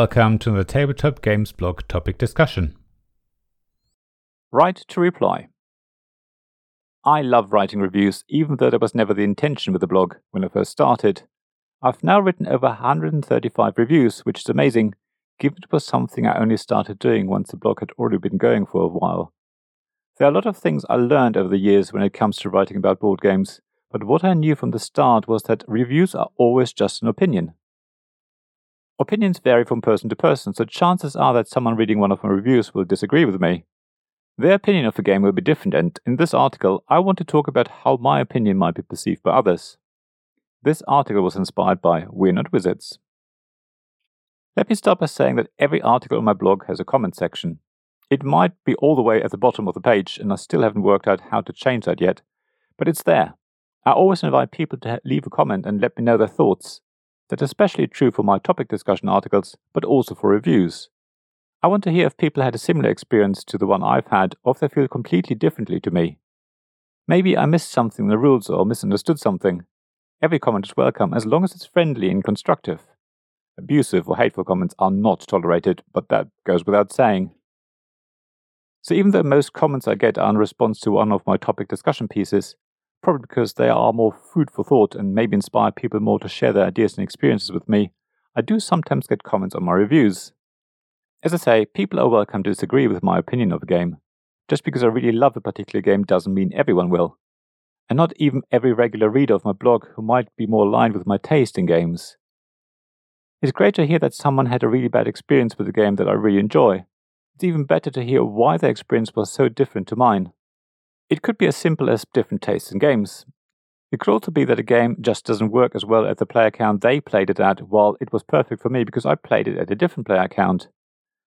welcome to the Tabletop Games blog topic discussion. Right to reply. I love writing reviews, even though that was never the intention with the blog when I first started. I've now written over 135 reviews, which is amazing, given it was something I only started doing once the blog had already been going for a while. There are a lot of things I learned over the years when it comes to writing about board games, but what I knew from the start was that reviews are always just an opinion. Opinions vary from person to person, so chances are that someone reading one of my reviews will disagree with me. Their opinion of the game will be different, and in this article, I want to talk about how my opinion might be perceived by others. This article was inspired by We're Not Wizards. Let me start by saying that every article on my blog has a comment section. It might be all the way at the bottom of the page, and I still haven't worked out how to change that yet, but it's there. I always invite people to leave a comment and let me know their thoughts. That's especially true for my topic discussion articles, but also for reviews. I want to hear if people had a similar experience to the one I've had, or if they feel completely differently to me. Maybe I missed something in the rules or misunderstood something. Every comment is welcome as long as it's friendly and constructive. Abusive or hateful comments are not tolerated, but that goes without saying. So, even though most comments I get are in response to one of my topic discussion pieces, probably because they are more food for thought and maybe inspire people more to share their ideas and experiences with me, I do sometimes get comments on my reviews. As I say, people are welcome to disagree with my opinion of a game. Just because I really love a particular game doesn't mean everyone will. And not even every regular reader of my blog who might be more aligned with my taste in games. It's great to hear that someone had a really bad experience with a game that I really enjoy. It's even better to hear why their experience was so different to mine. It could be as simple as different tastes in games. It could also be that a game just doesn't work as well at the player count they played it at, while it was perfect for me because I played it at a different player count.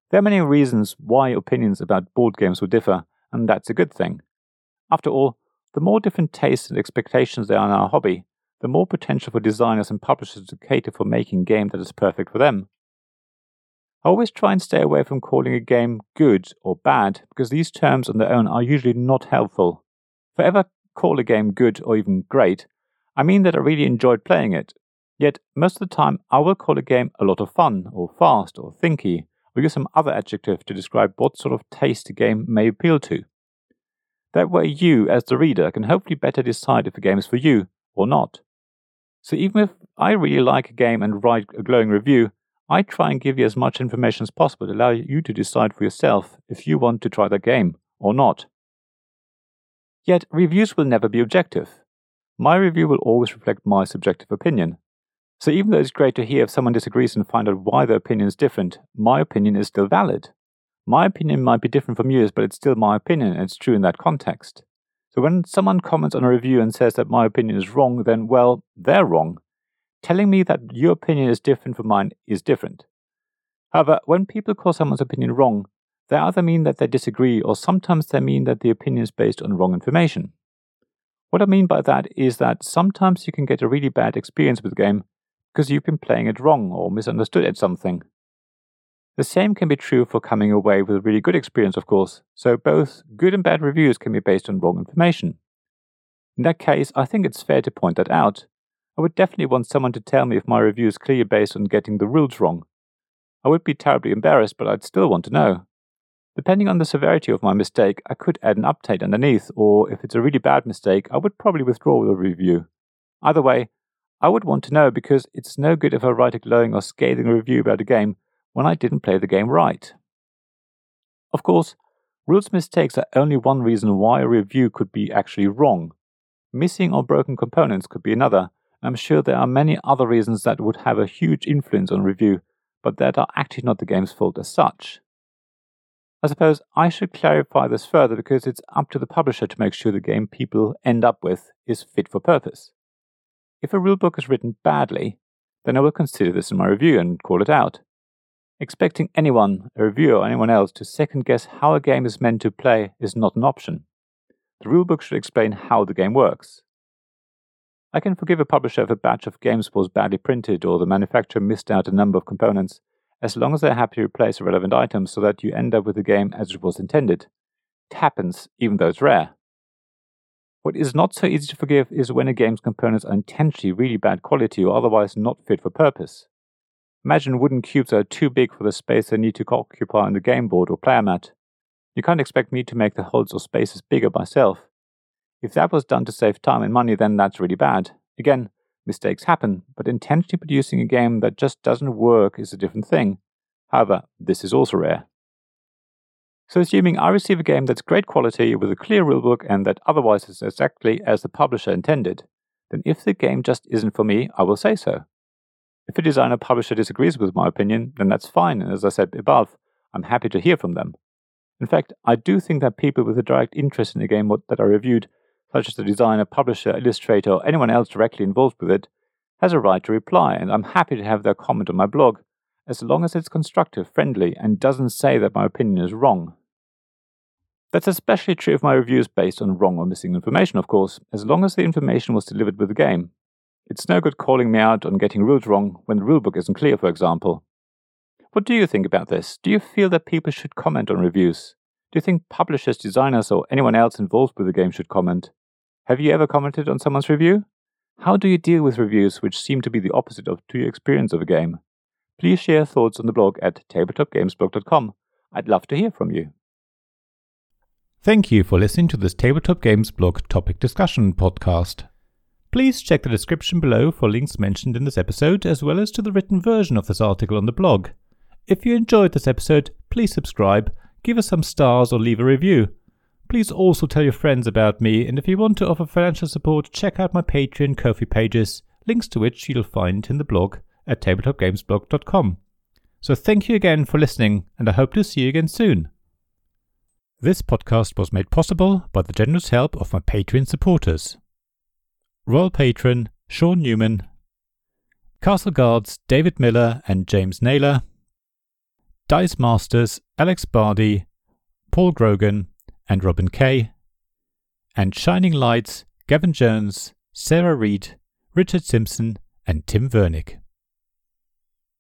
There are many reasons why opinions about board games will differ, and that's a good thing. After all, the more different tastes and expectations there are in our hobby, the more potential for designers and publishers to cater for making a game that is perfect for them. I always try and stay away from calling a game good or bad because these terms on their own are usually not helpful. If I ever call a game good or even great, I mean that I really enjoyed playing it. Yet, most of the time, I will call a game a lot of fun, or fast, or thinky, or use some other adjective to describe what sort of taste a game may appeal to. That way, you, as the reader, can hopefully better decide if a game is for you or not. So, even if I really like a game and write a glowing review, I try and give you as much information as possible to allow you to decide for yourself if you want to try the game or not. Yet, reviews will never be objective. My review will always reflect my subjective opinion. So, even though it's great to hear if someone disagrees and find out why their opinion is different, my opinion is still valid. My opinion might be different from yours, but it's still my opinion and it's true in that context. So, when someone comments on a review and says that my opinion is wrong, then, well, they're wrong telling me that your opinion is different from mine is different. However, when people call someone's opinion wrong, they either mean that they disagree or sometimes they mean that the opinion is based on wrong information. What I mean by that is that sometimes you can get a really bad experience with a game because you've been playing it wrong or misunderstood at something. The same can be true for coming away with a really good experience, of course, so both good and bad reviews can be based on wrong information. In that case, I think it's fair to point that out I would definitely want someone to tell me if my review is clearly based on getting the rules wrong. I would be terribly embarrassed, but I'd still want to know. Depending on the severity of my mistake, I could add an update underneath, or if it's a really bad mistake, I would probably withdraw the review. Either way, I would want to know because it's no good if I write a glowing or scathing review about a game when I didn't play the game right. Of course, rules mistakes are only one reason why a review could be actually wrong. Missing or broken components could be another, I'm sure there are many other reasons that would have a huge influence on review, but that are actually not the game's fault as such. I suppose I should clarify this further because it's up to the publisher to make sure the game people end up with is fit for purpose. If a rulebook is written badly, then I will consider this in my review and call it out. Expecting anyone, a reviewer or anyone else, to second guess how a game is meant to play is not an option. The rulebook should explain how the game works. I can forgive a publisher if a batch of games was badly printed or the manufacturer missed out a number of components, as long as they're happy to replace relevant items so that you end up with the game as it was intended. It happens, even though it's rare. What is not so easy to forgive is when a game's components are intentionally really bad quality or otherwise not fit for purpose. Imagine wooden cubes that are too big for the space they need to occupy on the game board or player mat. You can't expect me to make the holes or spaces bigger myself. If that was done to save time and money, then that's really bad. Again, mistakes happen, but intentionally producing a game that just doesn't work is a different thing. However, this is also rare. So, assuming I receive a game that's great quality with a clear rulebook and that otherwise is exactly as the publisher intended, then if the game just isn't for me, I will say so. If a designer publisher disagrees with my opinion, then that's fine, and as I said above, I'm happy to hear from them. In fact, I do think that people with a direct interest in a game that are reviewed, such as the designer, publisher, illustrator, or anyone else directly involved with it, has a right to reply, and I'm happy to have their comment on my blog, as long as it's constructive, friendly, and doesn't say that my opinion is wrong. That's especially true if my review is based on wrong or missing information, of course, as long as the information was delivered with the game. It's no good calling me out on getting rules wrong when the rulebook isn't clear, for example. What do you think about this? Do you feel that people should comment on reviews? Do you think publishers, designers, or anyone else involved with the game should comment? Have you ever commented on someone's review? How do you deal with reviews which seem to be the opposite of to your experience of a game? Please share thoughts on the blog at tabletopgamesblog.com. I'd love to hear from you. Thank you for listening to this Tabletop Games blog topic discussion podcast. Please check the description below for links mentioned in this episode, as well as to the written version of this article on the blog. If you enjoyed this episode, please subscribe, give us some stars, or leave a review. Please also tell your friends about me, and if you want to offer financial support, check out my Patreon Ko-fi pages, links to which you'll find in the blog at tabletopgamesblog.com. So thank you again for listening, and I hope to see you again soon. This podcast was made possible by the generous help of my Patreon supporters. Royal Patron Sean Newman, Castle Guards David Miller and James Naylor, Dice Masters Alex Bardi, Paul Grogan, and Robin Kay, and Shining Lights Gavin Jones, Sarah Reed, Richard Simpson, and Tim Vernick.